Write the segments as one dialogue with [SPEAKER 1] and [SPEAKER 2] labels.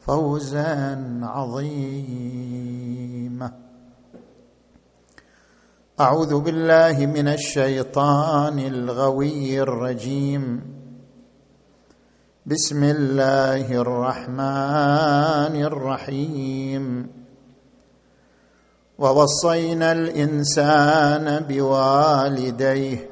[SPEAKER 1] فوزا عظيما. أعوذ بالله من الشيطان الغوي الرجيم. بسم الله الرحمن الرحيم. ووصينا الإنسان بوالديه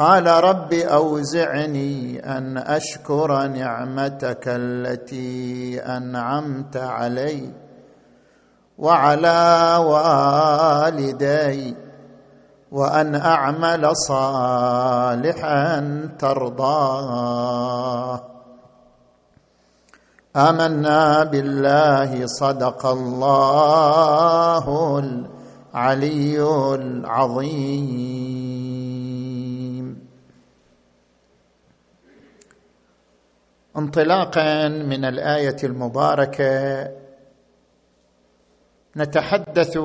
[SPEAKER 1] قال رب أوزعني أن أشكر نعمتك التي أنعمت علي وعلى والدي وأن أعمل صالحا ترضاه. آمنا بالله صدق الله العلي العظيم. انطلاقا من الآية المباركة نتحدث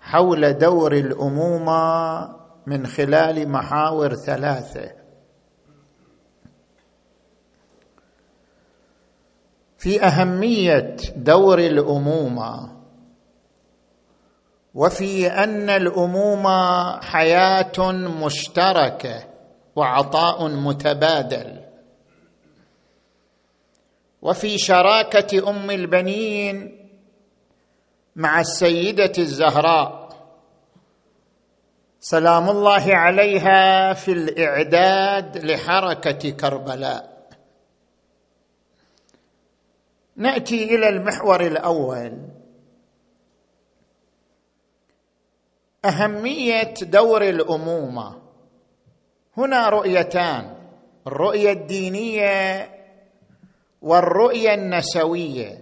[SPEAKER 1] حول دور الأمومة من خلال محاور ثلاثة. في أهمية دور الأمومة وفي أن الأمومة حياة مشتركة وعطاء متبادل. وفي شراكة أم البنين مع السيدة الزهراء. سلام الله عليها في الإعداد لحركة كربلاء. نأتي إلى المحور الأول. أهمية دور الأمومة. هنا رؤيتان الرؤية الدينية والرؤية النسوية.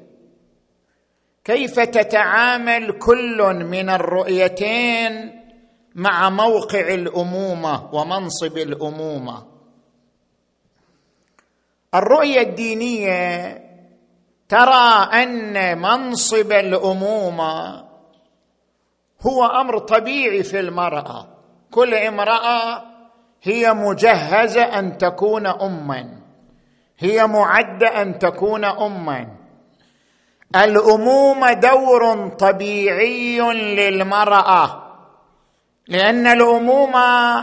[SPEAKER 1] كيف تتعامل كل من الرؤيتين مع موقع الأمومة ومنصب الأمومة؟ الرؤية الدينية ترى أن منصب الأمومة هو أمر طبيعي في المرأة. كل امرأة هي مجهزة أن تكون اما. هي معده أن تكون اما. الامومه دور طبيعي للمرأة لأن الامومه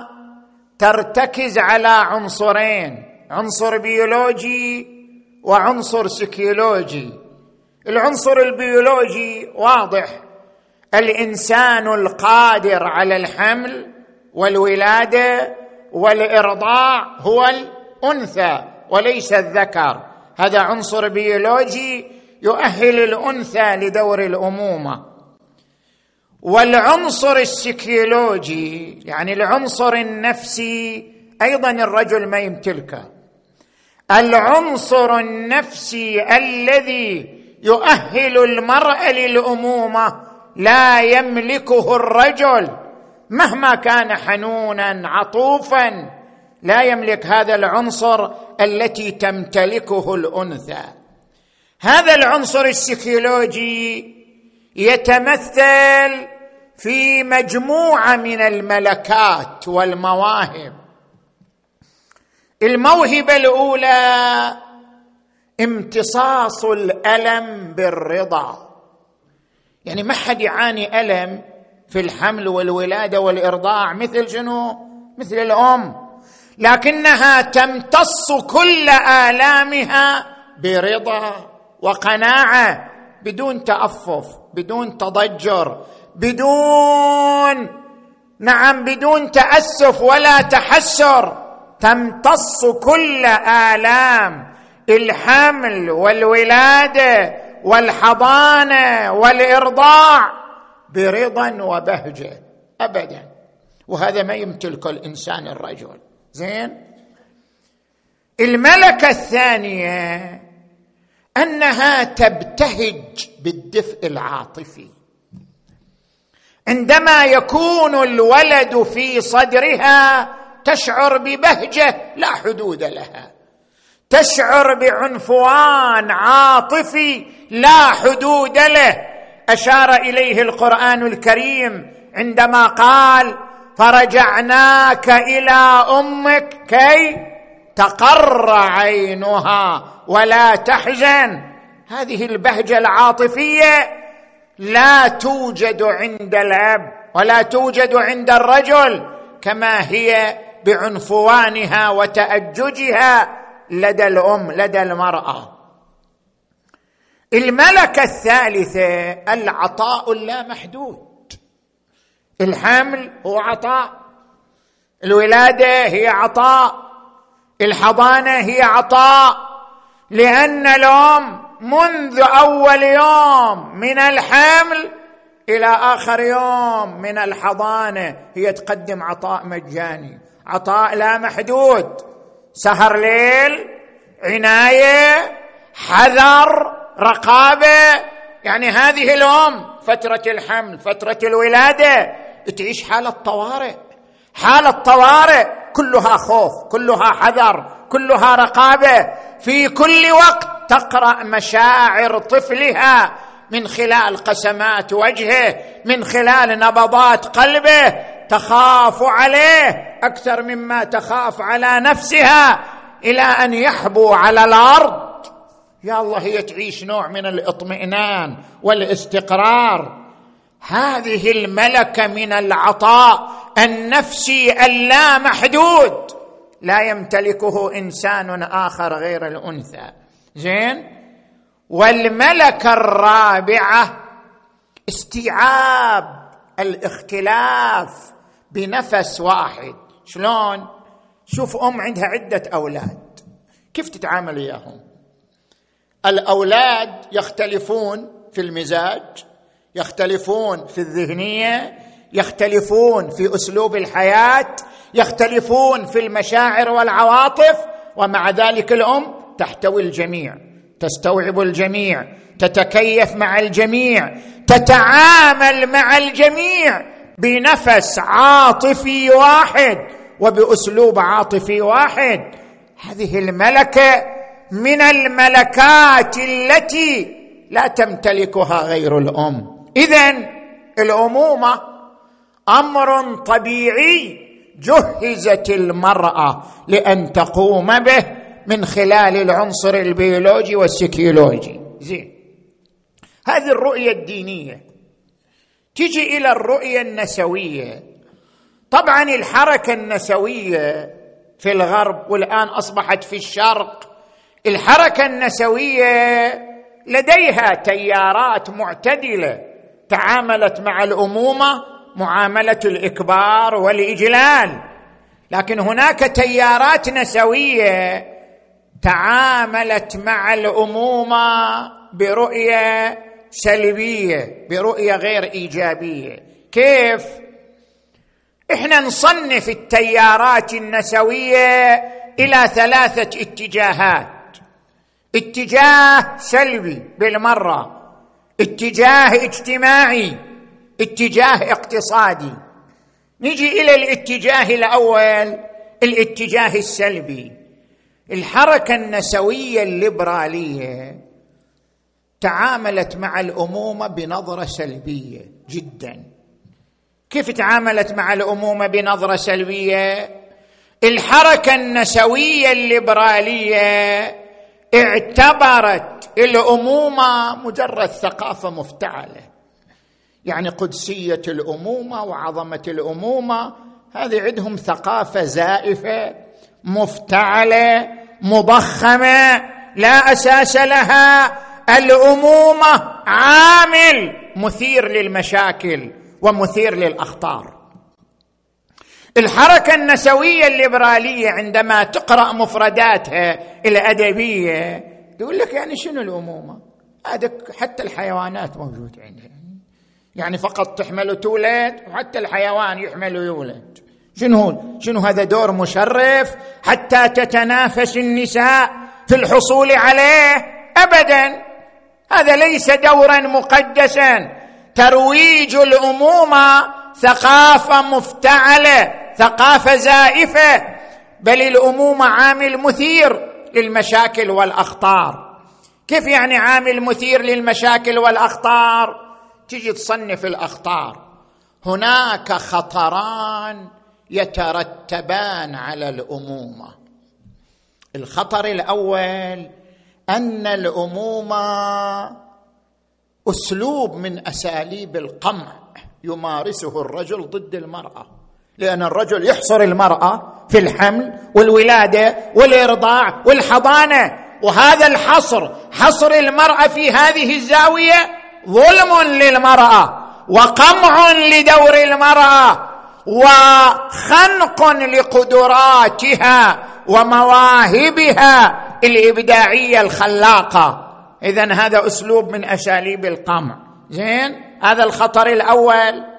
[SPEAKER 1] ترتكز على عنصرين عنصر بيولوجي وعنصر سيكيولوجي. العنصر البيولوجي واضح الإنسان القادر على الحمل والولادة والإرضاع هو الأنثى. وليس الذكر. هذا عنصر بيولوجي يؤهل الأنثى لدور الأمومة. والعنصر السيكيولوجي يعني العنصر النفسي أيضا الرجل ما يمتلكه. العنصر النفسي الذي يؤهل المراه للأمومة لا يملكه الرجل. مهما كان حنونا عطوفا لا يملك هذا العنصر التي تمتلكه الأنثى. هذا العنصر السيكولوجي يتمثل في مجموعة من الملكات والمواهب. الموهبة الأولى امتصاص الألم بالرضا. يعني ما حد يعاني ألم في الحمل والولادة والإرضاع مثل شنو؟ مثل الأم. لكنها تمتص كل آلامها برضا وقناعة بدون تأفف بدون تضجر بدون نعم بدون تأسف ولا تحسر. تمتص كل آلام الحمل والولادة والحضانة والإرضاع برضا وبهجة ابدا. وهذا ما يمتلكه الإنسان الرجل. زين؟ الملكة الثانية أنها تبتهج بالدفء لها عندما يكون الولد في صدرها تشعر ببهجة لا حدود لها. تشعر بعنفوان عاطفي لا حدود له. أشار إليه القرآن الكريم عندما قال فرجعناك إلى أمك كي تقر عينها ولا تحزن. هذه البهجة العاطفية لا توجد عند الأب ولا توجد عند الرجل كما هي بعنفوانها وتأججها لدى الأم لدى المرأة. الملكه الثالثه العطاء اللامحدود. الحمل هو عطاء. الولادة هي عطاء. الحضانة هي عطاء. لأن الام منذ أول يوم من الحمل إلى آخر يوم من الحضانة هي تقدم عطاء مجاني. عطاء لا محدود. سهر ليل عناية حذر رقابة. يعني هذه الام فترة الحمل فترة الولادة. تعيش حاله طوارئ حاله طوارئ كلها خوف كلها حذر كلها رقابة. في كل وقت تقرأ مشاعر طفلها من خلال قسمات وجهه من خلال نبضات قلبه. تخاف عليه أكثر مما تخاف على نفسها إلى أن يحبو على الأرض. يا الله هي تعيش نوع من الاطمئنان والاستقرار. هذه الملكة من العطاء النفسي اللامحدود. لا يمتلكه إنسان آخر غير الأنثى. زين؟ والملكة الرابعة استيعاب الاختلاف بنفس واحد. شلون؟ شوف أم عندها عدة أولاد. كيف تتعامل وياهم؟ الأولاد يختلفون في المزاج. يختلفون في الذهنية يختلفون في أسلوب الحياة يختلفون في المشاعر والعواطف ومع ذلك الأم تحتوي الجميع تستوعب الجميع تتكيف مع الجميع تتعامل مع الجميع بنفس عاطفي واحد وبأسلوب عاطفي واحد. هذه الملكة من الملكات التي لا تمتلكها غير الأم. اذا الأمومة أمر طبيعي جهزت المرأة لأن تقوم به من خلال العنصر البيولوجي والسيكيولوجي. زين. هذه الرؤية الدينية. تجي إلى الرؤية النسوية. طبعا الحركة النسوية في الغرب والآن أصبحت في الشرق الحركة النسوية لديها تيارات معتدلة. تعاملت مع الأمومة معاملة الإكبار والإجلال. لكن هناك تيارات نسوية تعاملت مع الأمومة برؤية سلبية برؤية غير إيجابية. كيف؟ إحنا نصنف التيارات النسوية إلى ثلاثة اتجاهات. اتجاه سلبي بالمرة اتجاه اجتماعي اتجاه اقتصادي. نجي إلى الاتجاه الأول الاتجاه السلبي. الحركة النسوية الليبرالية تعاملت مع الأمومة بنظرة سلبية جدا. كيف تعاملت مع الأمومة بنظرة سلبية؟ الحركة النسوية الليبرالية اعتبرت الأمومة مجرد ثقافة مفتعلة. يعني قدسية الأمومة وعظمة الأمومة هذه عندهم ثقافة زائفة مفتعلة مضخمة لا أساس لها. الأمومة عامل مثير للمشاكل ومثير للأخطار. الحركة النسوية الليبرالية عندما تقرأ مفرداتها الادبيه تقول لك يعني شنو الأمومة؟ هذا حتى الحيوانات موجود عندها. يعني فقط تحمل وتولد وحتى الحيوان يحمل ويولد شنو شنو هذا دور مشرف حتى تتنافس النساء في الحصول عليه؟ ابدا. هذا ليس دورا مقدسا. ترويج الأمومة ثقافة مفتعلة. ثقافه زائفة بل الامومه عامل مثير للمشاكل والأخطار. كيف يعني عامل مثير للمشاكل والأخطار؟ تجي تصنف الأخطار. هناك خطران يترتبان على الامومه الخطر الأول أن الامومه أسلوب من أساليب القمع يمارسه الرجل ضد المرأة. لأن الرجل يحصر المرأة في الحمل والولادة والإرضاع والحضانة. وهذا الحصر حصر المرأة في هذه الزاوية ظلم للمرأة وقمع لدور المرأة وخنق لقدراتها ومواهبها الإبداعية الخلاقة. اذا هذا أسلوب من أساليب القمع. زين؟ هذا الخطر الأول.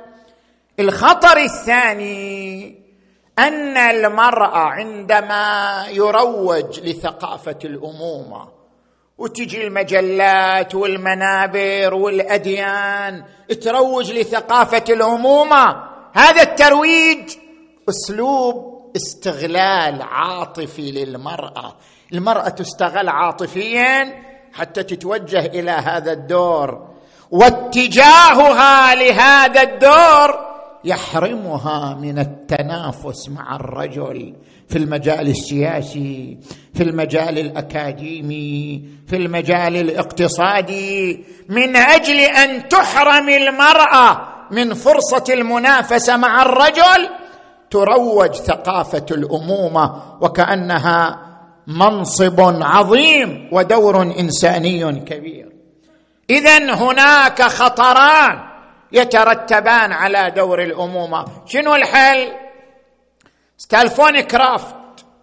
[SPEAKER 1] الخطر الثاني أن المرأة عندما يروج لثقافة الأمومة وتجي المجلات والمنابر والأديان تروج لثقافة الأمومة هذا الترويج أسلوب استغلال عاطفي للمرأة. المرأة تستغل عاطفيا حتى تتوجه إلى هذا الدور. واتجاهها لهذا الدور يحرمها من التنافس مع الرجل في المجال السياسي في المجال الأكاديمي في المجال الاقتصادي من أجل أن تحرم المرأة من فرصة المنافسة مع الرجل تروج ثقافة الأمومة وكأنها منصب عظيم ودور إنساني كبير. اذا هناك خطران يترتبان على دور الأمومة. شنو الحل؟ ستالفون كرافت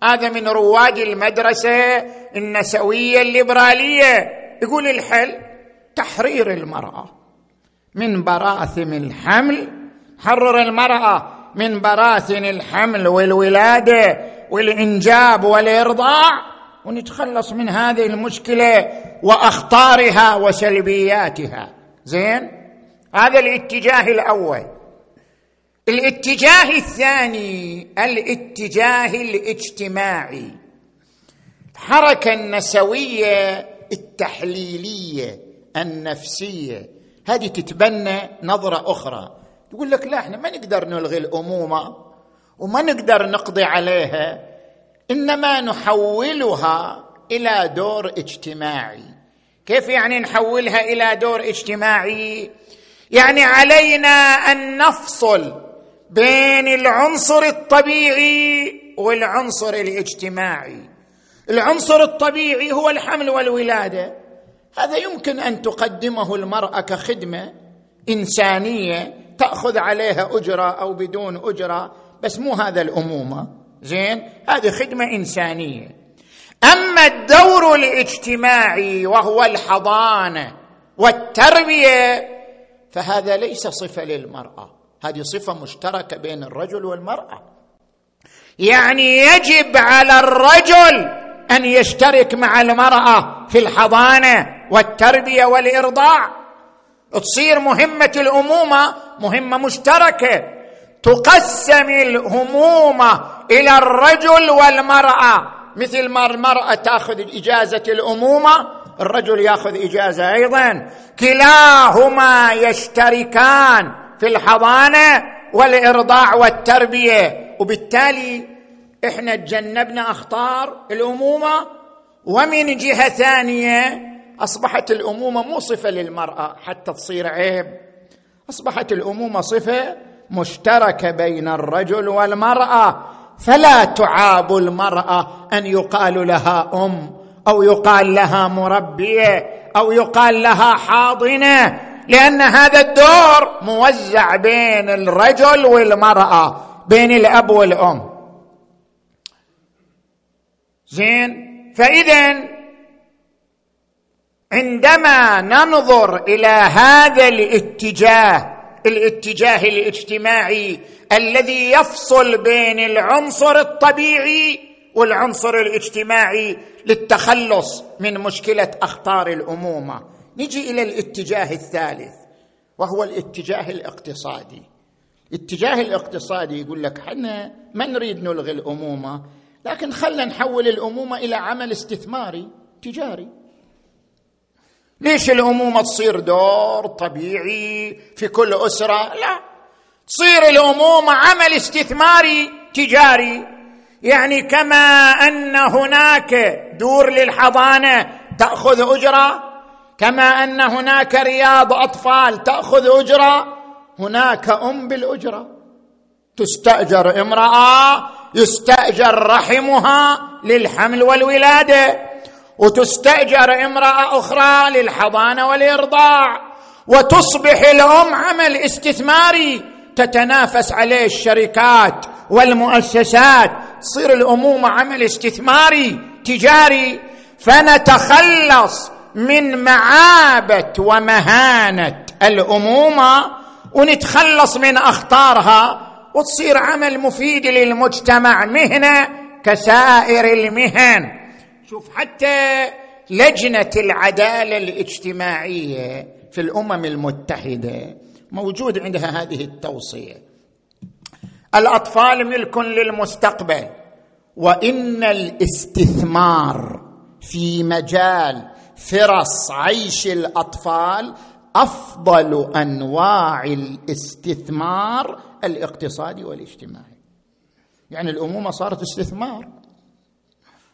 [SPEAKER 1] هذا من رواد المدرسة النسوية الليبرالية. يقول الحل تحرير المرأة من براثم الحمل. حرر المرأة من براثن الحمل والولادة والإنجاب والإرضاع. ونتخلص من هذه المشكلة وأخطارها وسلبياتها. زين؟ هذا الاتجاه الأول. الاتجاه الثاني الاتجاه الاجتماعي. الحركه النسوية التحليلية النفسية. هذه تتبنى نظرة أخرى. تقول لك لا إحنا ما نقدر نلغي الأمومة وما نقدر نقضي عليها إنما نحولها إلى دور اجتماعي. كيف يعني نحولها إلى دور اجتماعي؟ يعني علينا أن نفصل بين العنصر الطبيعي والعنصر الاجتماعي. العنصر الطبيعي هو الحمل والولادة. هذا يمكن أن تقدمه المرأة كخدمة إنسانية تأخذ عليها أجرة أو بدون أجرة بس مو هذا الأمومة. زين؟ هذه خدمة إنسانية. أما الدور الاجتماعي وهو الحضانة والتربية فهذا ليس صفة للمرأة. هذه صفة مشتركة بين الرجل والمرأة. يعني يجب على الرجل أن يشترك مع المرأة في الحضانة والتربية والإرضاع. تصير مهمة الأمومة مهمة مشتركة. تقسم الهمومه إلى الرجل والمرأة. مثل ما المرأة تأخذ إجازة الأمومة الرجل ياخذ إجازة أيضا. كلاهما يشتركان في الحضانة والإرضاع والتربية. وبالتالي إحنا تجنبنا أخطار الأمومة. ومن جهة ثانية أصبحت الأمومة مو صفة للمرأة حتى تصير عيب. أصبحت الأمومة صفة مشتركة بين الرجل والمرأة. فلا تعاب المرأة أن يقال لها أم. أو يقال لها مربية أو يقال لها حاضنة لأن هذا الدور موزع بين الرجل والمرأة بين الأب والأم. زين؟ فاذا عندما ننظر إلى هذا الاتجاه الاتجاه الاجتماعي الذي يفصل بين العنصر الطبيعي والعنصر الاجتماعي للتخلص من مشكلة أخطار الأمومة. نجي إلى الاتجاه الثالث وهو الاتجاه الاقتصادي. الاتجاه الاقتصادي يقول لك إحنا ما نريد نلغي الأمومة لكن خلنا نحول الأمومة إلى عمل استثماري تجاري. ليش الأمومة تصير دور طبيعي في كل أسرة؟ لا تصير الأمومة عمل استثماري تجاري. يعني كما أن هناك دور للحضانة تأخذ أجرة. كما أن هناك رياض أطفال تأخذ أجرة. هناك أم بالأجرة. تستأجر امرأة يستأجر رحمها للحمل والولادة. وتستأجر امرأة أخرى للحضانة والإرضاع. وتصبح الأم عمل استثماري. تتنافس عليه الشركات. والمؤسسات تصير الأمومة عمل استثماري تجاري. فنتخلص من معابة ومهانة الأمومة ونتخلص من أخطارها وتصير عمل مفيد للمجتمع مهنة كسائر المهن. شوف حتى لجنة العدالة الاجتماعية في الأمم المتحدة موجود عندها هذه التوصية. الأطفال ملك للمستقبل. وإن الاستثمار في مجال فرص عيش الأطفال أفضل أنواع الاستثمار الاقتصادي والاجتماعي. يعني الأمومة صارت استثمار.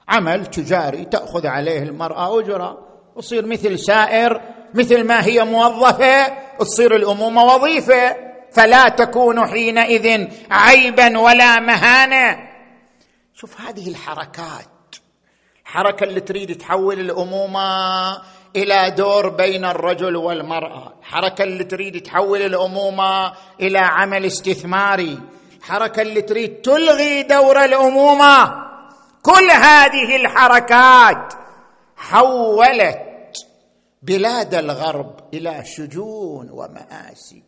[SPEAKER 1] عمل تجاري تأخذ عليه المرأة أجرة. وتصير مثل سائر مثل ما هي موظفة تصير الأمومة وظيفة. فلا تكون حينئذ عيبا ولا مهانه شوف هذه الحركات الحركة اللي تريد تحول الأمومة إلى دور بين الرجل والمرأة الحركة اللي تريد تحول الأمومة إلى عمل استثماري الحركة اللي تريد تلغي دور الأمومة. كل هذه الحركات حولت بلاد الغرب إلى شجون ومآسي.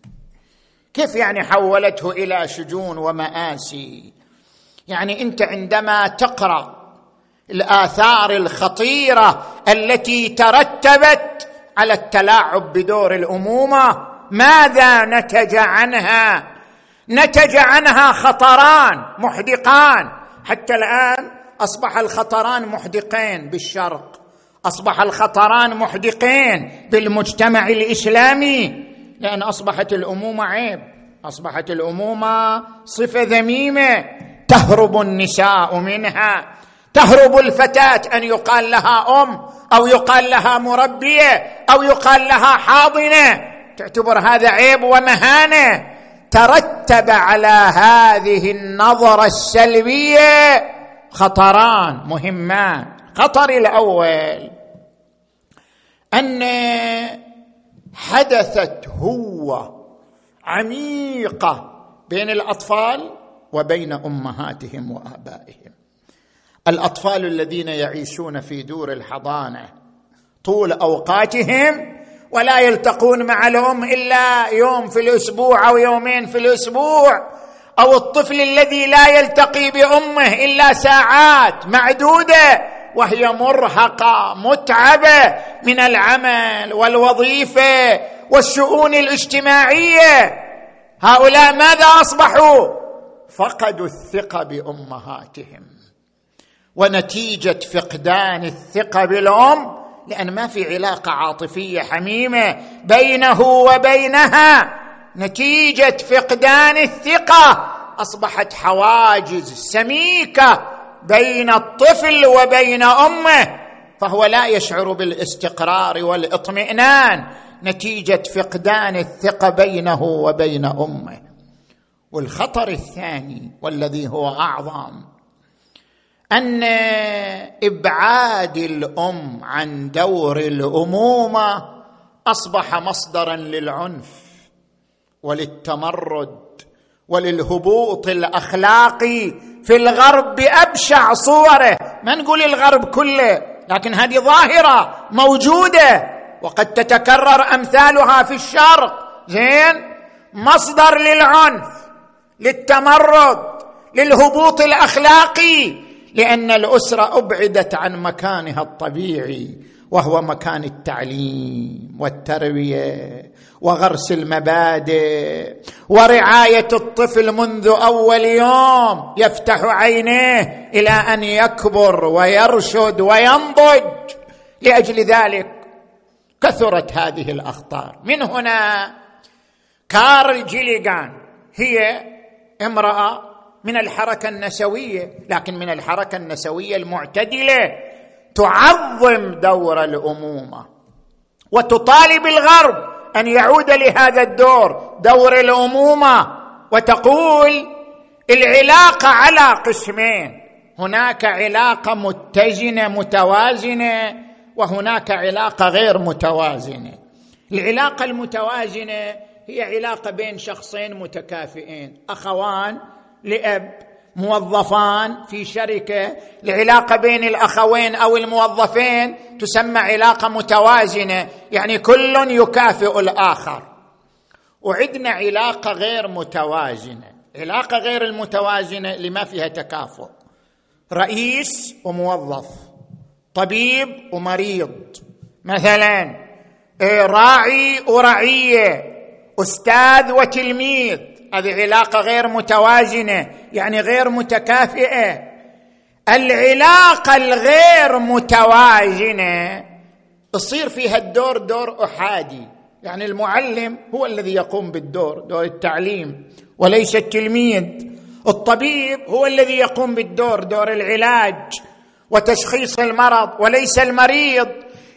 [SPEAKER 1] كيف يعني حولته إلى شجون ومآسي؟ يعني أنت عندما تقرأ الآثار الخطيرة التي ترتبت على التلاعب بدور الأمومة ماذا نتج عنها؟ نتج عنها خطران محدقان. حتى الآن أصبح الخطران محدقين بالشرق أصبح الخطران محدقين بالمجتمع الإسلامي. لأن أصبحت الأمومة عيب. أصبحت الأمومة صفة ذميمة. تهرب النساء منها. تهرب الفتاة أن يقال لها أم أو يقال لها مربية أو يقال لها حاضنة. تعتبر هذا عيب ومهانة. ترتب على هذه النظرة السلبية خطران مهمان. خطر الأول أن حدثت هوه عميقة بين الأطفال وبين أمهاتهم وآبائهم. الأطفال الذين يعيشون في دور الحضانة طول أوقاتهم ولا يلتقون مع الام إلا يوم في الأسبوع أو يومين في الأسبوع أو الطفل الذي لا يلتقي بأمه إلا ساعات معدودة وهي مرهقة متعبة من العمل والوظيفة والشؤون الاجتماعية. هؤلاء ماذا أصبحوا؟ فقدوا الثقة بأمهاتهم. ونتيجة فقدان الثقة بالأم لأن ما في علاقة عاطفية حميمة بينه وبينها. نتيجة فقدان الثقة أصبحت حواجز سميكة بين الطفل وبين أمه فهو لا يشعر بالاستقرار والاطمئنان نتيجة فقدان الثقة بينه وبين أمه. والخطر الثاني والذي هو أعظم أن إبعاد الأم عن دور الأمومة أصبح مصدرا للعنف وللتمرد وللهبوط الأخلاقي في الغرب بأبشع صوره. ما نقول الغرب كله؟ لكن هذه ظاهرة موجودة. وقد تتكرر أمثالها في الشرق. زين؟ مصدر للعنف للتمرد للهبوط الأخلاقي. لأن الأسرة أبعدت عن مكانها الطبيعي وهو مكان التعليم والتربية. وغرس المبادئ. ورعاية الطفل منذ أول يوم يفتح عينيه إلى أن يكبر ويرشد وينضج. لأجل ذلك كثرت هذه الأخطار. من هنا كارل جيليغان هي امرأة من الحركة النسوية لكن من الحركة النسوية المعتدلة تعظم دور الأمومة وتطالب الغرب أن يعود لهذا الدور دور الأمومة. وتقول العلاقه على قسمين هناك علاقه متزنه متوازنة وهناك علاقه غير متوازنة. العلاقة المتوازنة هي علاقة بين شخصين متكافئين أخوان لأب موظفان في شركة العلاقه بين الأخوين أو الموظفين تسمى علاقة متوازنة يعني كل يكافئ الآخر. وعندنا علاقة غير متوازنة. علاقة غير المتوازنة اللي ما فيها تكافؤ. رئيس وموظف طبيب ومريض. مثلا إيه، راعي ورعية أستاذ وتلميذ. هذه علاقة غير متوازنة يعني غير متكافئة. العلاقة الغير متوازنة تصير فيها الدور دور أحادي يعني المعلم هو الذي يقوم بالدور دور التعليم وليس التلميذ الطبيب هو الذي يقوم بالدور دور العلاج وتشخيص المرض وليس المريض.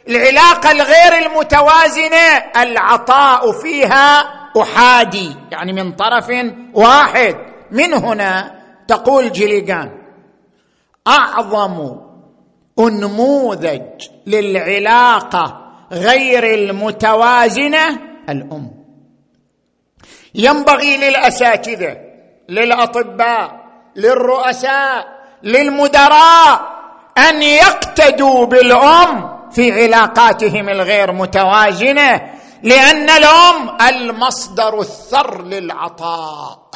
[SPEAKER 1] العلاقة الغير المتوازنة العطاء فيها أحادي يعني من طرف واحد. من هنا تقول جليغان أعظم انموذج للعلاقة غير المتوازنة الأم. ينبغي للأساتذة للأطباء للرؤساء للمدراء أن يقتدوا بالأم في علاقاتهم الغير متوازنة لأن الام المصدر الثر للعطاء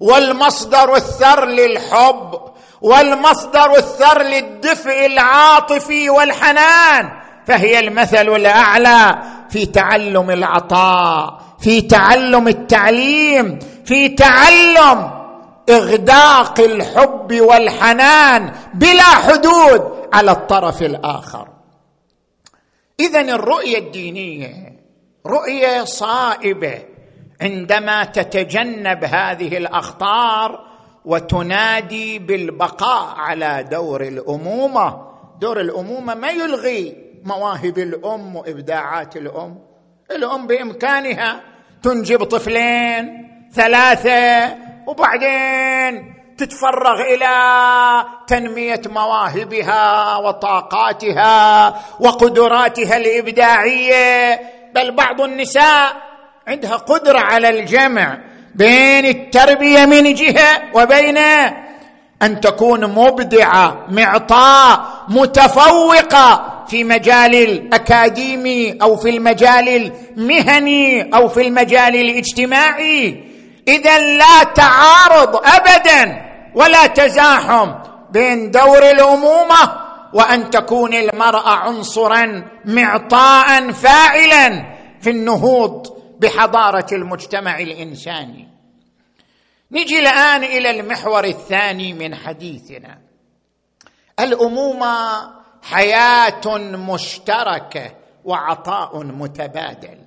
[SPEAKER 1] والمصدر الثر للحب والمصدر الثر للدفء العاطفي والحنان فهي المثل الأعلى في تعلم العطاء في تعلم التعليم في تعلم إغداق الحب والحنان بلا حدود على الطرف الآخر. اذا الرؤية الدينية رؤية صائبة عندما تتجنب هذه الأخطار وتنادي بالبقاء على دور الأمومة. دور الأمومة ما يلغي مواهب الأم وإبداعات الأم. الأم بإمكانها تنجب طفلين ثلاثة وبعدين تتفرغ إلى تنمية مواهبها وطاقاتها وقدراتها الإبداعية بل بعض النساء عندها قدرة على الجمع بين التربية من جهة وبين أن تكون مبدعة معطاء متفوقة في مجال الأكاديمي أو في المجال المهني أو في المجال الاجتماعي. إذا لا تعارض ابدا ولا تزاحم بين دور الأمومة وأن تكون المراه عنصرا معطاء فاعلا في النهوض بحضارة المجتمع الإنساني. نجي الآن إلى المحور الثاني من حديثنا. الأمومة حياة مشتركة وعطاء متبادل.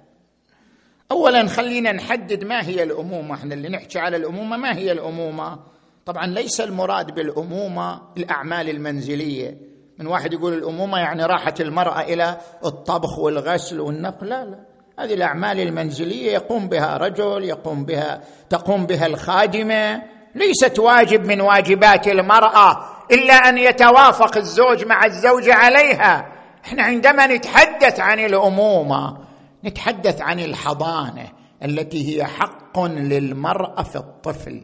[SPEAKER 1] اولا خلينا نحدد ما هي الأمومة. إحنا اللي نحكي على الأمومة ما هي الأمومة؟ طبعا ليس المراد بالأمومة الأعمال المنزلية. من واحد يقول الأمومة يعني راحت المرأة إلى الطبخ والغسل والنقل لا لا. هذه الأعمال المنزلية يقوم بها رجل يقوم بها تقوم بها الخادمة. ليست واجب من واجبات المرأة إلا أن يتوافق الزوج مع الزوجة عليها. إحنا عندما نتحدث عن الأمومة نتحدث عن الحضانة التي هي حق للمرأة في الطفل.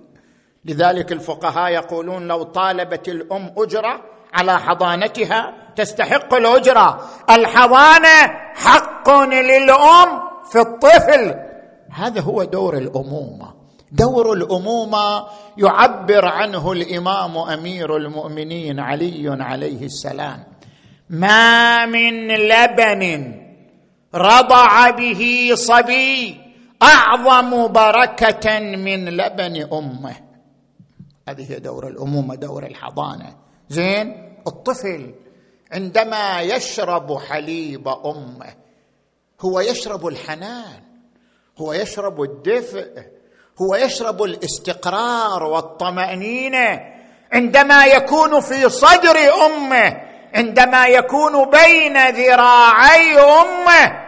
[SPEAKER 1] لذلك الفقهاء يقولون لو طالبت الأم أجرة على حضانتها تستحق الأجرة. الحضانة حق للأم في الطفل. هذا هو دور الأمومة. دور الأمومة يعبر عنه الإمام أمير المؤمنين علي عليه السلام. ما من لبن رضع به صبي أعظم بركة من لبن أمه. هذه هي دور الأمومة دور الحضانة. زين؟ الطفل عندما يشرب حليب أمه هو يشرب الحنان هو يشرب الدفء هو يشرب الاستقرار والطمأنينة. عندما يكون في صدر أمه عندما يكون بين ذراعي أمه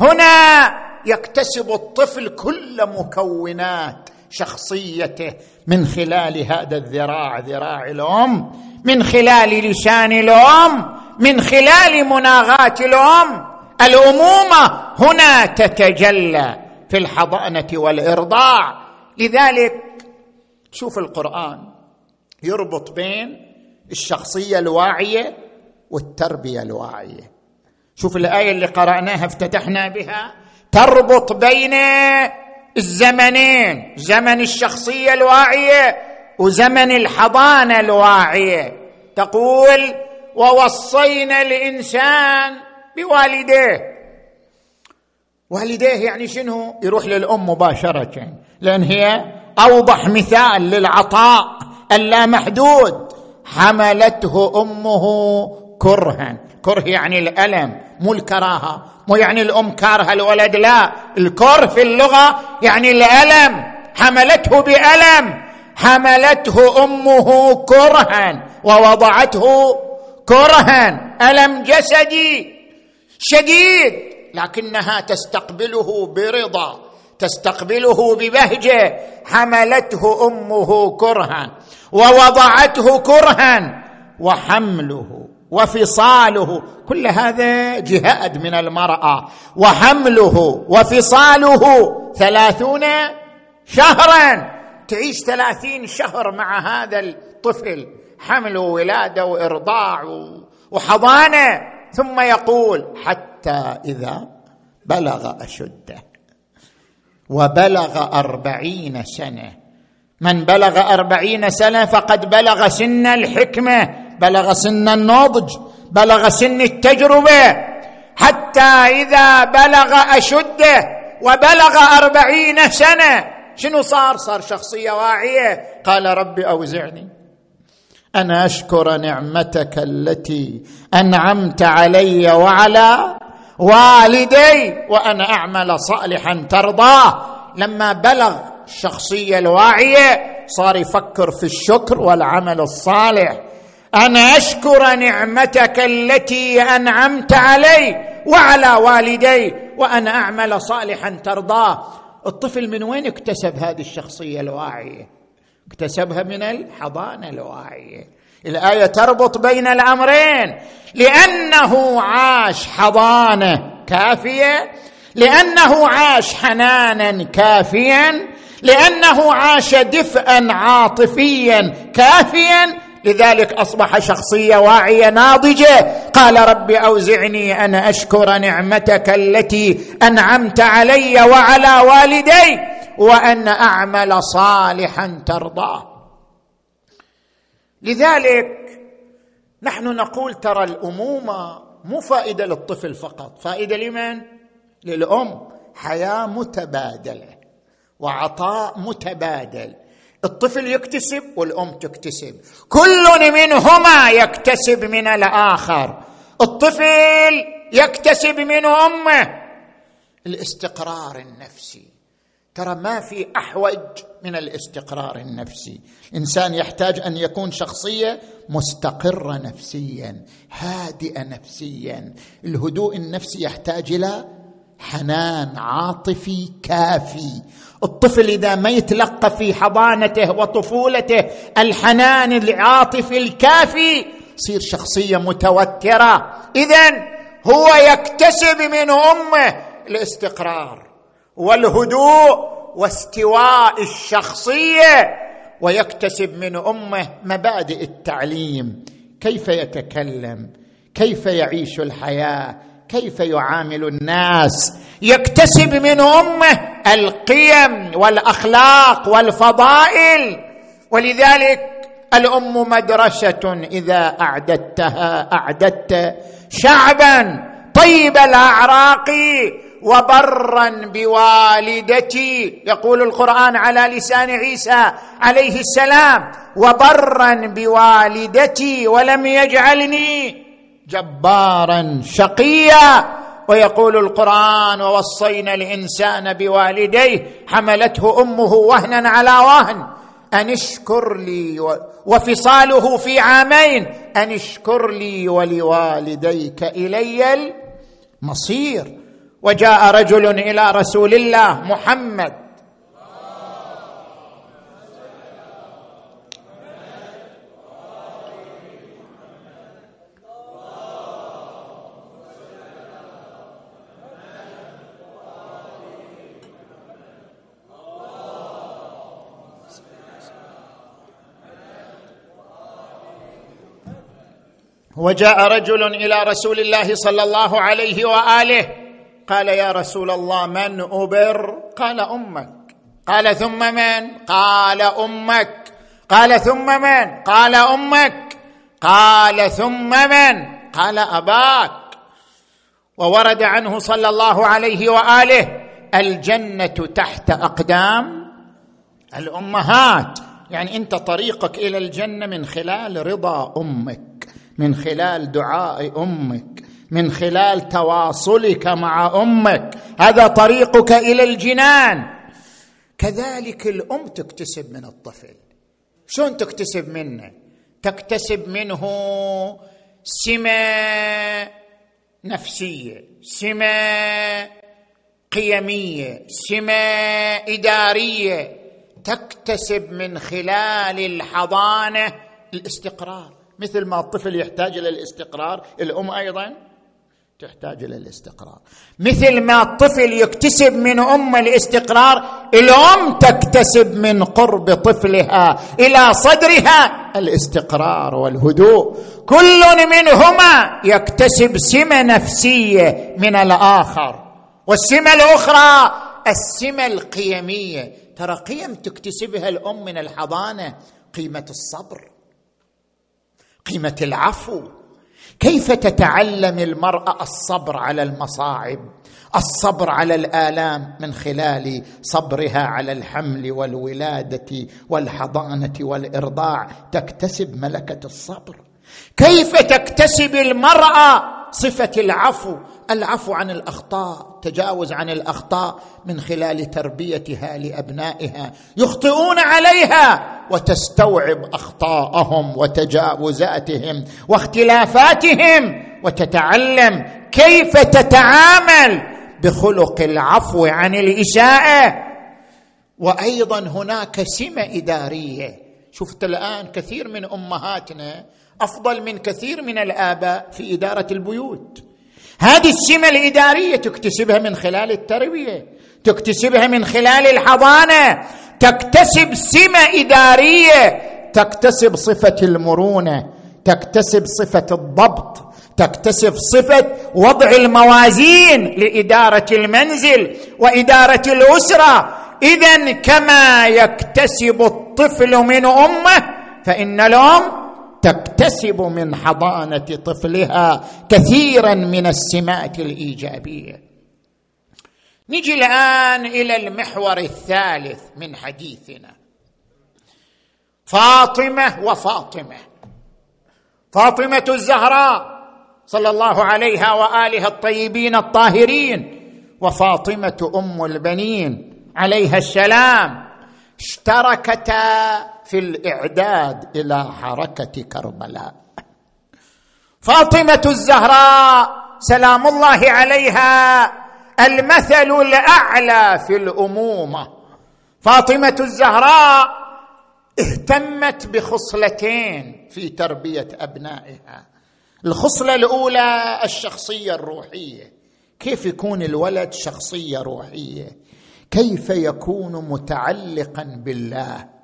[SPEAKER 1] هنا يكتسب الطفل كل مكونات شخصيته من خلال هذا الذراع ذراع الأم. من خلال لسان الأم من خلال مناغاه الأم. الأمومة هنا تتجلى في الحضانة والإرضاع. لذلك شوف القرآن يربط بين الشخصية الواعية والتربية الواعية. شوف الآية اللي قرأناها افتتحنا بها. تربط بين الزمنين زمن الشخصية الواعية وزمن الحضانة الواعية. تقول ووصينا الإنسان بوالديه. والديه يعني شنو؟ يروح للأم مباشرة لأن هي أوضح مثال للعطاء اللامحدود حملته أمه كرها. كره يعني الألم مو الكراهة. مو يعني الأم كارهة الولد لا. الكره في اللغة يعني الألم. حملته بألم. حملته أمه كرها ووضعته كرها ألم جسدي؟ شديد لكنها تستقبله برضا تستقبله ببهجة. حملته أمه كرها ووضعته كرها وحمله وفصاله. كل هذا جهاد من المرأة. وحمله وفصاله ثلاثون شهرا. تعيش ثلاثين شهر مع هذا الطفل حمل وولادة وإرضاع وحضانة. ثم يقول حتى إذا بلغ أشده. وبلغ أربعين سنة. من بلغ أربعين سنة فقد بلغ سن الحكمة بلغ سن النضج بلغ سن التجربة. حتى إذا بلغ أشده وبلغ أربعين سنة شنو صار؟ صار شخصية واعية. قال رب أوزعني أن أشكر نعمتك التي أنعمت علي وعلى والدي وأن أعمل صالحا ترضاه لما بلغ الشخصية الواعية صار يفكر في الشكر والعمل الصالح. أن أشكر نعمتك التي أنعمت علي وعلى والدي وأن أعمل صالحا ترضاه الطفل من وين اكتسب هذه الشخصية الواعية؟ اكتسبها من الحضانة الواعية. الآية تربط بين الأمرين. لأنه عاش حضانة كافية لأنه عاش حنانا كافيا لأنه عاش دفئا عاطفيا كافيا لذلك أصبح شخصية واعية ناضجة. قال رب أوزعني أن أشكر نعمتك التي أنعمت علي وعلى والدي وأن أعمل صالحا ترضاه. لذلك نحن نقول ترى الأمومة مو فائدة للطفل فقط فائدة لمن؟ للأم. حياة متبادلة وعطاء متبادل. الطفل يكتسب والأم تكتسب. كل منهما يكتسب من الآخر. الطفل يكتسب من أمه. الاستقرار النفسي. ترى ما في أحوج من الاستقرار النفسي. إنسان يحتاج أن يكون شخصية مستقرة نفسيا هادئة نفسيا. الهدوء النفسي يحتاج إلى حنان عاطفي كافي. الطفل إذا ما يتلقى في حضانته وطفولته الحنان العاطفي الكافي يصير شخصية متوتره اذا هو يكتسب من أمه الاستقرار والهدوء واستواء الشخصية ويكتسب من أمه مبادئ التعليم. كيف يتكلم؟ كيف يعيش الحياة؟ كيف يعامل الناس؟ يكتسب من أمه القيم والأخلاق والفضائل. ولذلك الأم مدرسة إذا أعددتها أعددت شعبا طيب الأعراق وبرا بوالدتي. يقول القرآن على لسان عيسى عليه السلام وبرا بوالدتي ولم يجعلني جبارا شقيا. ويقول القرآن ووصينا الإنسان بوالديه حملته أمه وهنا على وهن. أن اشكر لي وفصاله في عامين. أن اشكر لي ولوالديك إلي المصير. وجاء رجل إلى رسول الله محمد وجاء رجل إلى رسول الله صلى الله عليه وآله قال يا رسول الله من أبر؟ قال أمك قال ثم من؟ قال أمك قال ثم من؟ قال أمك قال ثم من؟ قال أباك وورد عنه صلى الله عليه وآله الجنة تحت أقدام الأمهات يعني أنت طريقك إلى الجنة من خلال رضا أمك. من خلال دعاء أمك من خلال تواصلك مع أمك. هذا طريقك إلى الجنان. كذلك الأم تكتسب من الطفل. شلون تكتسب منه؟ تكتسب منه سمة نفسية سمة قيمية سمة إدارية. تكتسب من خلال الحضانة الاستقرار. مثل ما الطفل يحتاج إلى الاستقرار الأم أيضا تحتاج إلى الاستقرار. مثل ما الطفل يكتسب من أم الاستقرار الأم تكتسب من قرب طفلها إلى صدرها الاستقرار والهدوء. كل منهما يكتسب سمة نفسية من الآخر. والسمة الأخرى السمة القيمية. ترى قيم تكتسبها الأم من الحضانة؟ قيمة الصبر. قيمه العفو. كيف تتعلم المرأة الصبر على المصاعب؟ الصبر على الآلام من خلال صبرها على الحمل والولادة والحضانة والإرضاع. تكتسب ملكة الصبر. كيف تكتسب المرأة صفة العفو؟ العفو عن الأخطاء. تجاوز عن الأخطاء من خلال تربيتها لأبنائها يخطئون عليها وتستوعب أخطاءهم وتجاوزاتهم واختلافاتهم وتتعلم كيف تتعامل بخلق العفو عن الاساءه وأيضا هناك سمة إدارية. شفت الآن كثير من أمهاتنا أفضل من كثير من الآباء في إدارة البيوت. هذه السمة الإدارية تكتسبها من خلال التربيه تكتسبها من خلال الحضانة تكتسب سمة إدارية تكتسب صفة المرونة تكتسب صفة الضبط تكتسب صفة وضع الموازين لإدارة المنزل وإدارة الأسرة. اذا كما يكتسب الطفل من أمه فإن الام تكتسب من حضانة طفلها كثيرا من السمات الإيجابية. نجي الآن إلى المحور الثالث من حديثنا. فاطمة وفاطمة. فاطمة الزهراء صلى الله عليها واله الطيبين الطاهرين وفاطمة أم البنين عليها السلام اشتركتا في الإعداد إلى حركة كربلاء. فاطمة الزهراء سلام الله عليها المثل الأعلى في الأمومة. فاطمة الزهراء اهتمت بخصلتين في تربية أبنائها. الخصلة الأولى الشخصية الروحية. كيف يكون الولد شخصية روحية؟ كيف يكون متعلقا بالله؟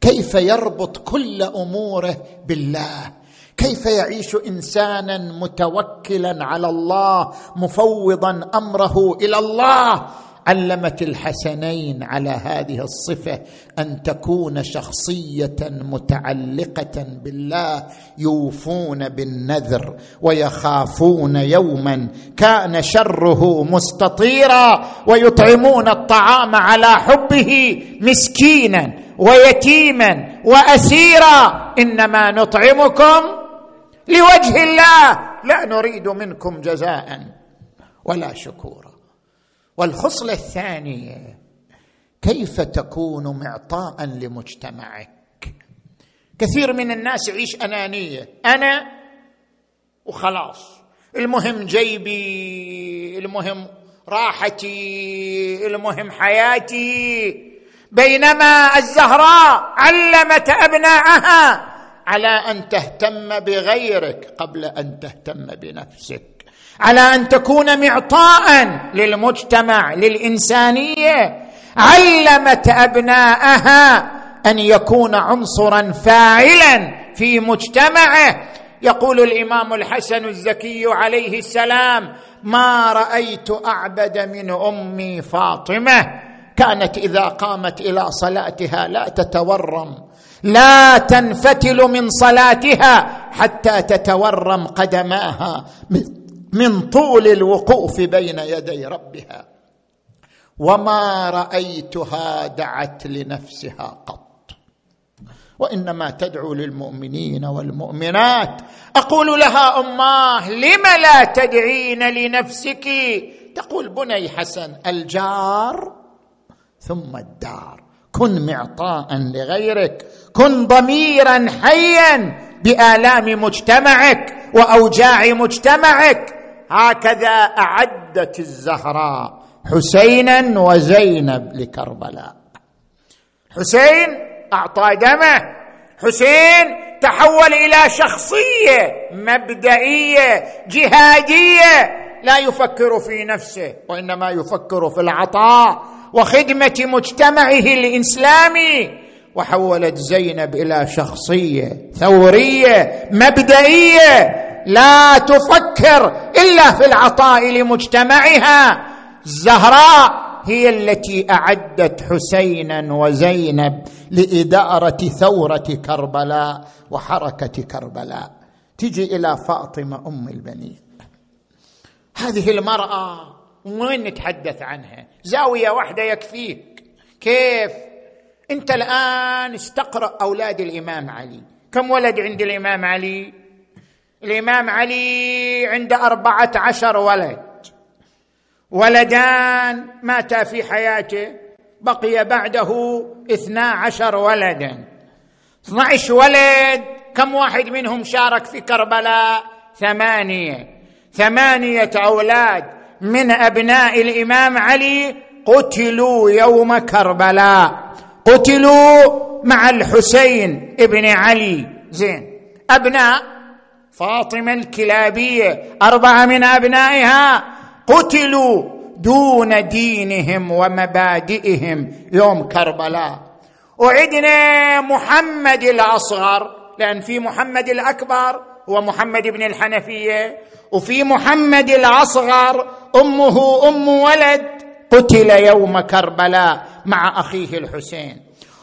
[SPEAKER 1] كيف يربط كل أموره بالله؟ كيف يعيش إنسانا متوكلا على الله مفوضا أمره إلى الله؟ علمت الحسنين على هذه الصفة أن تكون شخصية متعلقة بالله يوفون بالنذر ويخافون يوما. كان شره مستطيرا ويطعمون الطعام على حبه مسكينا. ويتيما وأسيرا إنما نطعمكم لوجه الله. لا نريد منكم جزاء ولا شكورا. والخصله الثانية كيف تكون معطاء لمجتمعك؟ كثير من الناس يعيش أنانية. أنا وخلاص. المهم جيبي المهم راحتي المهم حياتي. بينما الزهراء علمت أبناءها على أن تهتم بغيرك قبل أن تهتم بنفسك على أن تكون معطاء للمجتمع للإنسانية. علمت أبناءها أن يكون عنصرا فاعلا في مجتمعه. يقول الإمام الحسن الزكي عليه السلام ما رأيت أعبد من أمي فاطمة كانت إذا قامت إلى صلاتها لا تتورم لا تنفتل من صلاتها حتى تتورم قدماها من طول الوقوف بين يدي ربها. وما رأيتها دعت لنفسها قط. وإنما تدعو للمؤمنين والمؤمنات. أقول لها اماه لم لا تدعين لنفسك؟ تقول بني حسن الجار ثم الدار. كن معطاء لغيرك. كن ضميرا حيا بآلام مجتمعك وأوجاع مجتمعك. هكذا أعدت الزهراء حسينا وزينب لكربلاء. حسين أعطى دمه. حسين تحول إلى شخصية مبدئية جهادية. لا يفكر في نفسه وإنما يفكر في العطاء. وخدمة مجتمعه الإسلامي. وحولت زينب إلى شخصية ثورية مبدئية لا تفكر إلا في العطاء لمجتمعها. الزهراء هي التي أعدت حسينا وزينب لإدارة ثورة كربلاء وحركة كربلاء. تجي إلى فاطمة أم البنين. هذه المرأة وين نتحدث عنها؟ زاوية واحدة يكفيك. كيف؟ أنت الآن استقرأ أولاد الإمام علي. كم ولد عند الإمام علي؟ الإمام علي عنده أربعة عشر ولد. ولدان ماتا في حياته بقي بعده اثنا عشر ولدا. اثنا عشر ولد كم واحد منهم شارك في كربلاء؟ ثمانية. ثمانية أولاد. من أبناء الإمام علي قتلوا يوم كربلاء. قتلوا مع الحسين ابن علي. زين. أبناء فاطمة الكلابية أربعة من أبنائها قتلوا دون دينهم ومبادئهم يوم كربلاء. وعدنا محمد الأصغر لأن في محمد الأكبر هو محمد بن الحنفية وفي محمد الأصغر أمه أم ولد قتل يوم كربلاء مع أخيه الحسين.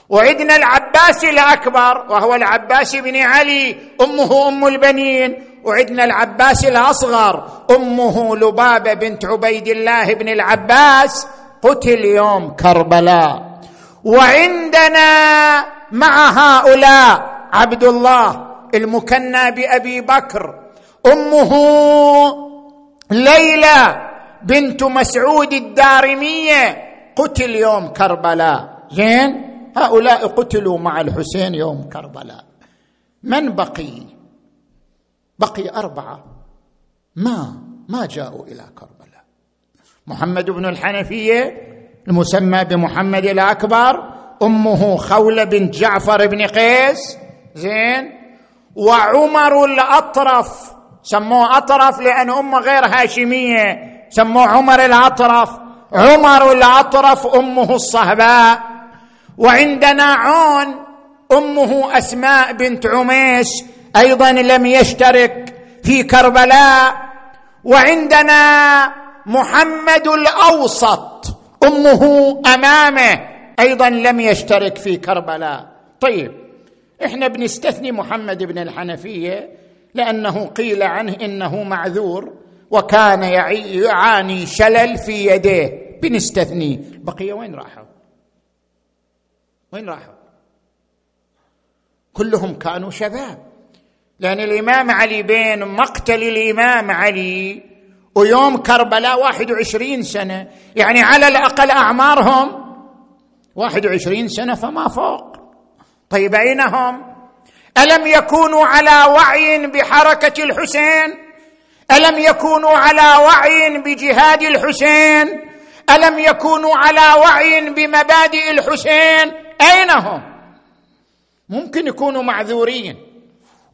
[SPEAKER 1] وعدنا العباس الأكبر وهو العباس بن علي أمه أم البنين. وعدنا العباس الأصغر أمه لبابة بنت عبيد الله بن العباس قتل يوم كربلاء. وعندنا مع هؤلاء عبد الله المكنى بأبي بكر. أمه ليلى بنت مسعود الدارمية. قتل يوم كربلاء. زين؟ هؤلاء قتلوا مع الحسين يوم كربلاء. من بقي؟ بقي أربعة. ما ما جاءوا إلى كربلاء. محمد بن الحنفية المسمى بمحمد الأكبر. أمه خولة بنت جعفر بن قيس. زين؟ وعمر الأطرف. سموه أطرف لأن امه غير هاشمية. سموه عمر الأطرف. عمر الأطرف أمه الصهباء. وعندنا عون أمه أسماء بنت عميس أيضا لم يشترك في كربلاء. وعندنا محمد الأوسط أمه أمامه أيضا لم يشترك في كربلاء. طيب إحنا بنستثني محمد بن الحنفية لأنه قيل عنه إنه معذور وكان يعاني شلل في يديه. بنستثني. بقيه وين راحوا؟ وين راحوا؟ كلهم كانوا شباب. لأن الإمام علي بين مقتل الإمام علي ويوم كربلاء واحد وعشرين سنة يعني على الأقل أعمارهم واحد وعشرين سنة فما فوق. طيب أين هم ألم يكونوا على وعي بحركة الحسين؟ ألم يكونوا على وعي بجهاد الحسين؟ ألم يكونوا على وعي بمبادئ الحسين؟ أين هم؟ ممكن يكونوا معذورين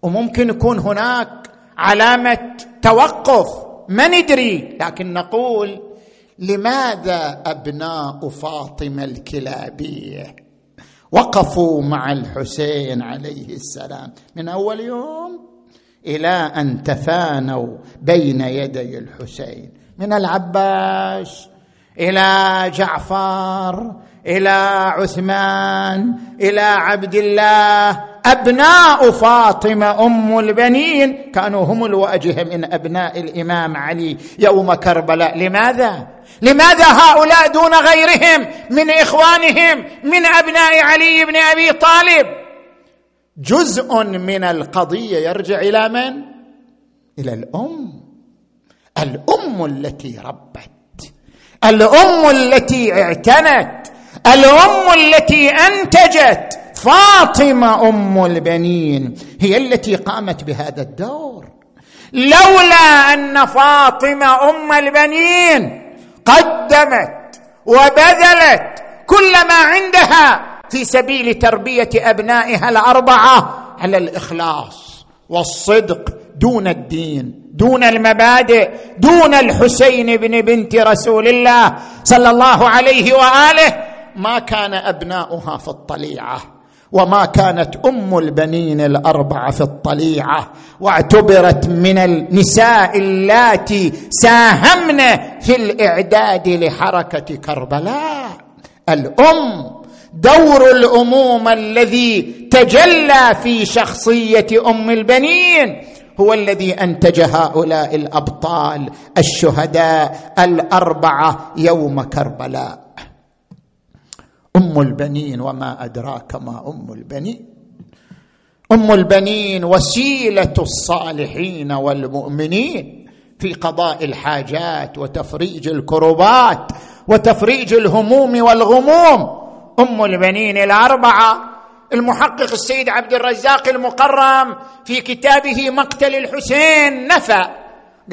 [SPEAKER 1] وممكن يكون هناك علامة توقف. ما ندري لكن نقول لماذا أبناء فاطمة الكلابية؟ وقفوا مع الحسين عليه السلام. من أول يوم إلى أن تفانوا بين يدي الحسين. من العباس إلى جعفر إلى عثمان إلى عبد الله أبناء فاطمة أم البنين كانوا هم الواجهه من أبناء الإمام علي يوم كربلاء. لماذا؟ لماذا هؤلاء دون غيرهم من إخوانهم من أبناء علي بن أبي طالب؟ جزء من القضية يرجع إلى من؟ إلى الأم. الأم التي ربت. الأم التي اعتنت. الأم التي أنتجت. فاطمة أم البنين هي التي قامت بهذا الدور. لولا أن فاطمة أم البنين قدمت وبذلت كل ما عندها في سبيل تربية أبنائها الأربعة على الإخلاص والصدق دون الدين دون المبادئ دون الحسين بن بنت رسول الله صلى الله عليه وآله. ما كان أبناؤها في الطليعة. وما كانت أم البنين الأربعة في الطليعة واعتبرت من النساء اللاتي ساهمن في الإعداد لحركة كربلاء. الأم دور الامومه الذي تجلى في شخصية أم البنين هو الذي أنتج هؤلاء الأبطال الشهداء الأربعة يوم كربلاء. أم البنين وما أدراك ما أم البنين. أم البنين وسيلة الصالحين والمؤمنين في قضاء الحاجات وتفريج الكربات وتفريج الهموم والغموم. أم البنين الأربعة المحقق السيد عبد الرزاق المقرم في كتابه مقتل الحسين نفى.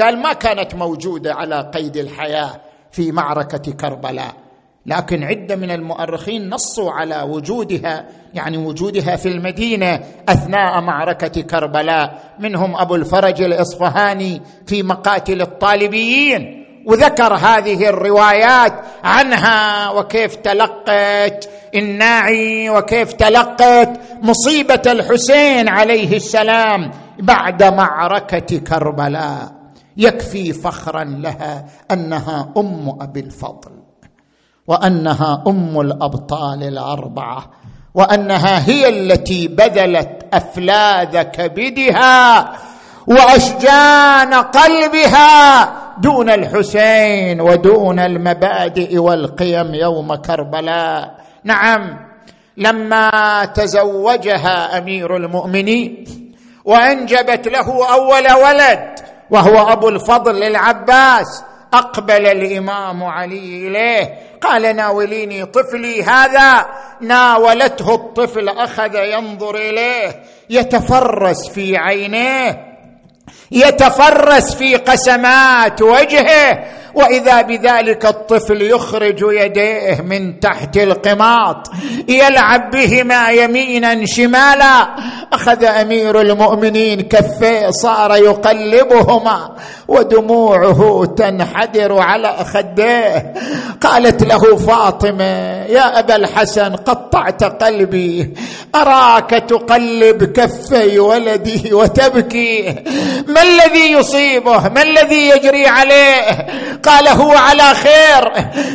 [SPEAKER 1] قال ما كانت موجودة على قيد الحياة في معركة كربلاء. لكن عدة من المؤرخين نصوا على وجودها يعني وجودها في المدينة أثناء معركة كربلاء. منهم أبو الفرج الإصفهاني في مقاتل الطالبيين وذكر هذه الروايات عنها وكيف تلقت الناعي وكيف تلقت مصيبة الحسين عليه السلام بعد معركة كربلاء. يكفي فخرا لها أنها أم أبي الفضل. وأنها أم الأبطال الأربعة وأنها هي التي بذلت أفلاذ كبدها وأشجان قلبها دون الحسين ودون المبادئ والقيم يوم كربلاء. نعم لما تزوجها أمير المؤمنين وأنجبت له أول ولد وهو أبو الفضل العباس أقبل الإمام علي إليه. قال ناوليني طفلي هذا. ناولته الطفل أخذ ينظر إليه. يتفرس في عينيه. يتفرس في قسمات وجهه. وإذا بذلك الطفل يخرج يديه من تحت القماط يلعب بهما يمينا شمالا أخذ أمير المؤمنين كفيه صار يقلبهما ودموعه تنحدر على خديه. قالت له فاطمة يا أبا الحسن قطعت قلبي أراك تقلب كفي ولدي وتبكي ما الذي يصيبه؟ ما الذي يجري عليه؟ قال هو على خير.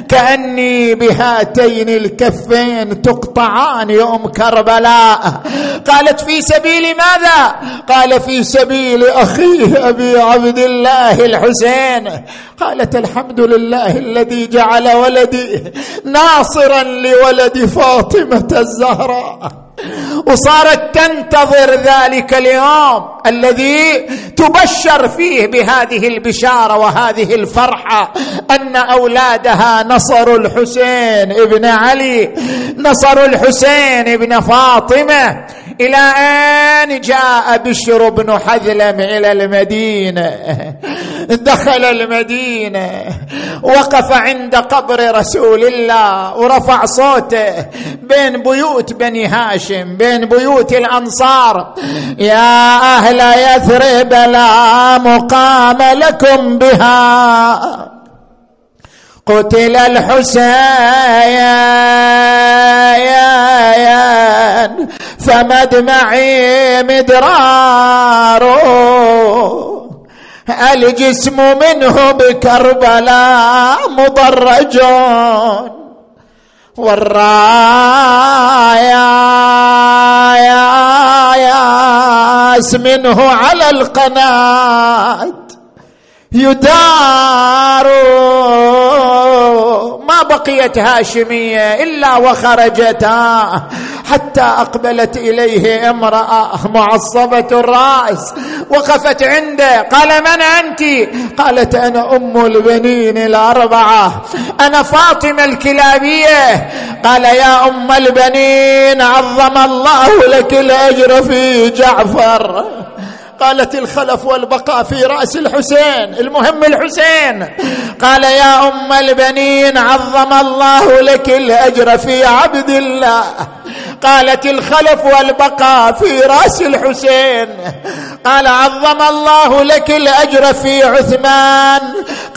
[SPEAKER 1] كأني بهاتين الكفين تقطعان يوم كربلاء. قالت في سبيل ماذا؟ قال في سبيل اخيه أبي عبد الله الحسين. قالت الحمد لله الذي جعل ولدي ناصرا لولد فاطمة الزهراء. وصارت تنتظر ذلك اليوم الذي تبشر فيه بهذه البشارة وهذه الفرحة أن أولادها نصروا الحسين ابن علي نصروا الحسين ابن فاطمة إلى أن جاء بشر بن حذلم إلى المدينة. دخل المدينة. وقف عند قبر رسول الله ورفع صوته بين بيوت بني هاشم بين بيوت الأنصار. يا أهل يثرب لا مقام لكم بها. قتل الحسين. فمدمعي مدرار الجسم منه بكربلاء مضرج والراياس منه على القناة يدار ما بقيت هاشمية إلا وخرجتا. حتى أقبلت إليه امرأة معصبة الرأس وقفت عنده. قال من أنت؟ قالت أنا أم البنين الأربعة. أنا فاطمة الكلابية. قال يا أم البنين عظم الله لك الأجر في جعفر. قالت الخلف والبقاء في رأس الحسين المهم الحسين. قال يا أم البنين عظم الله لك الأجر في عبد الله. قالت الخلف والبقاء في رأس الحسين. قال عظم الله لك الأجر في عثمان.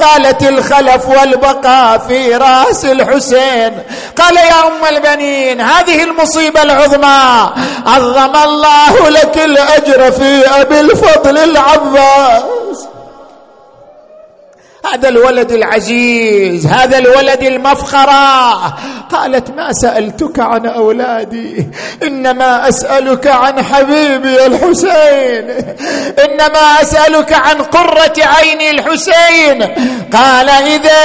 [SPEAKER 1] قالت الخلف والبقاء في رأس الحسين. قال يا أم البنين هذه المصيبة العظمى. عظم الله لك الأجر في أبي الفضل العباس. هذا الولد العزيز هذا الولد المفخرة. قالت ما سألتك عن أولادي إنما أسألك عن حبيبي الحسين إنما أسألك عن قرة عين الحسين. قال اذا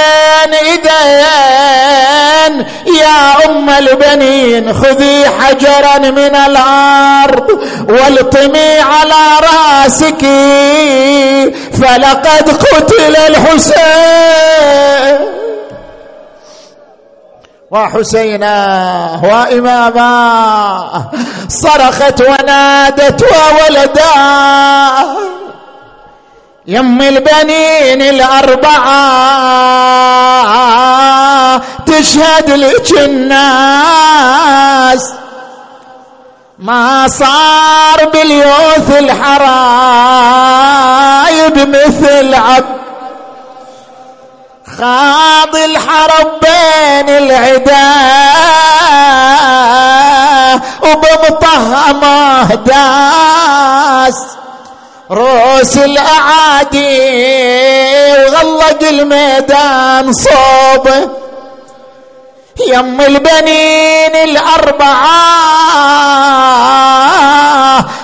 [SPEAKER 1] اذا يا أم البنين خذي حجرا من الأرض والطمي على رأسك فلقد قتل الحسين. حسين وحسينا وإماما صرخت ونادت وولدا يم البنين الأربعة تشهد لك الناس ما صار باليوث الحرايب مثل عبد خاض الحرب بين العدا وبمطهمه داس روس الأعادي وغلق الميدان صوبه يم البنين الأربعة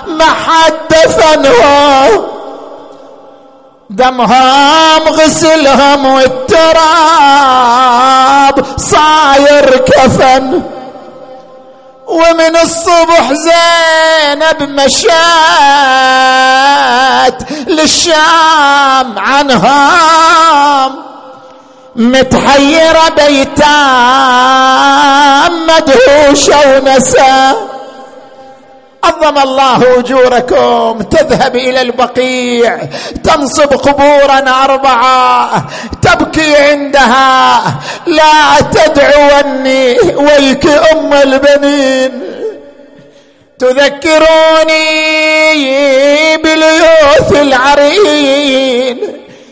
[SPEAKER 1] ما حد دفنهم دمهم غسلهم والتراب صاير كفن. ومن الصبح زينب مشات للشام عنهم. متحيرة بيتام مدهوشة ونسى عظم الله أجوركم. تذهب إلى البقيع. تنصب قبورا أربعة. تبكي عندها. لا تدعوني ويك أم البنين. تذكروني باليوث العرين.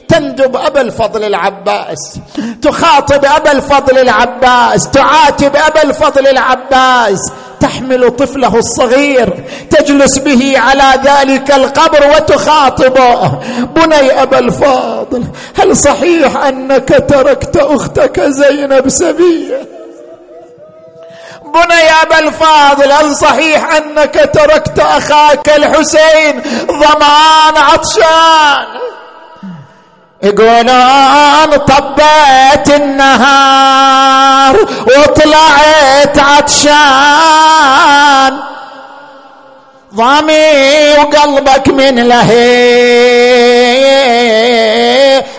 [SPEAKER 1] تندب أبا الفضل العباس. تخاطب أبا الفضل العباس. تعاتب أبا الفضل العباس. تحمل طفله الصغير تجلس به على ذلك القبر وتخاطبه. بني أبا الفاضل هل صحيح أنك تركت أختك زينب سبية؟ بني أبا الفاضل هل صحيح أنك تركت أخاك الحسين ضمان عطشان؟ يقولون طبيت النهار وطلعت عطشان. ضامي وقلبك من لهي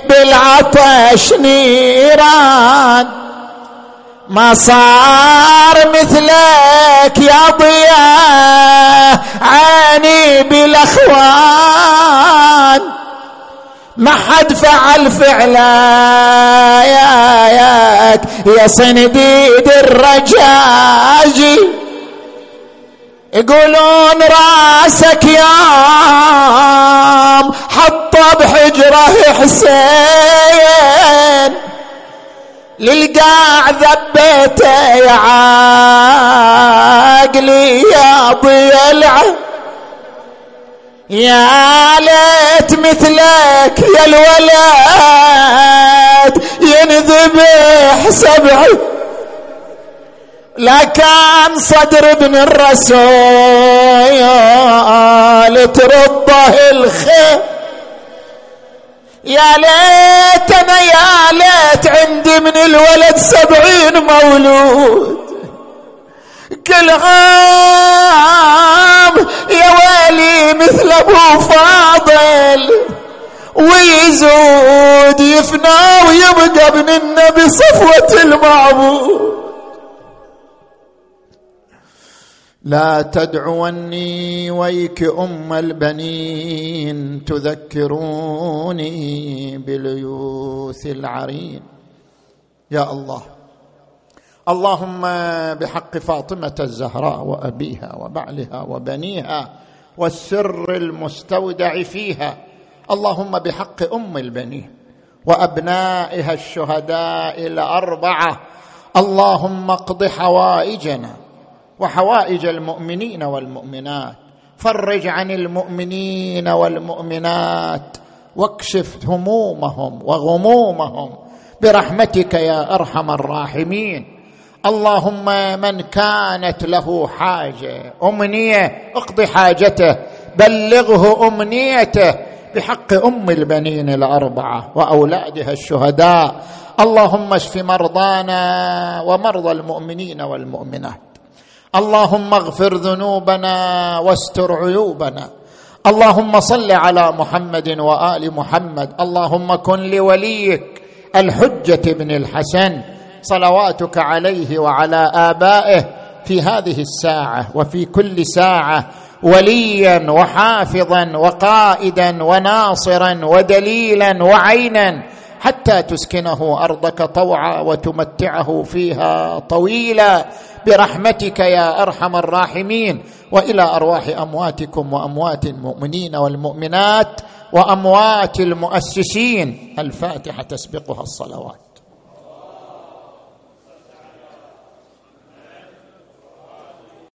[SPEAKER 1] بالعطش نيران. ما صار مثلك يا ضياء عيني بالأخوان. ما حد فعل فعلا ياك يا صنديد الرجاجي. يقولون رأسك يام حطه بحجره حسين. للقاع ذبيته يا عاقلي يا ضيلعه يا ليت مثلك يا الولد ينذبح سبعي لكان صدر ابن الرسول ترضه الخير يا ليت أنا يا ليت عندي من الولد سبعين مولود. كل عام يا ويلي مثل أبو فاضل. ويزود يفنى ويبقى ابن النبي صفوة المعبود. لا تدعوني ويك أم البنين تذكروني باليوث العرين. يا الله. اللهم بحق فاطمة الزهراء وأبيها وبعلها وبنيها والسر المستودع فيها. اللهم بحق أم البنين وأبنائها الشهداء الأربعة. اللهم اقض حوائجنا وحوائج المؤمنين والمؤمنات. فرج عن المؤمنين والمؤمنات. واكشف همومهم وغمومهم. برحمتك يا أرحم الراحمين. اللهم من كانت له حاجة أمنية اقض حاجته. بلغه أمنيته. بحق أم البنين الأربعة وأولادها الشهداء. اللهم اشف مرضانا ومرضى المؤمنين والمؤمنات. اللهم اغفر ذنوبنا واستر عيوبنا. اللهم صل على محمد وآل محمد. اللهم كن لوليك الحجة بن الحسن. صلواتك عليه وعلى آبائه في هذه الساعة وفي كل ساعة. وليا وحافظا وقائدا وناصرا ودليلا وعينا. حتى تسكنه أرضك طوعا وتمتعه فيها طويلا. برحمتك يا أرحم الراحمين وإلى أرواح أمواتكم وأموات المؤمنين والمؤمنات وأموات المؤسسين. الفاتحة تسبقها الصلوات.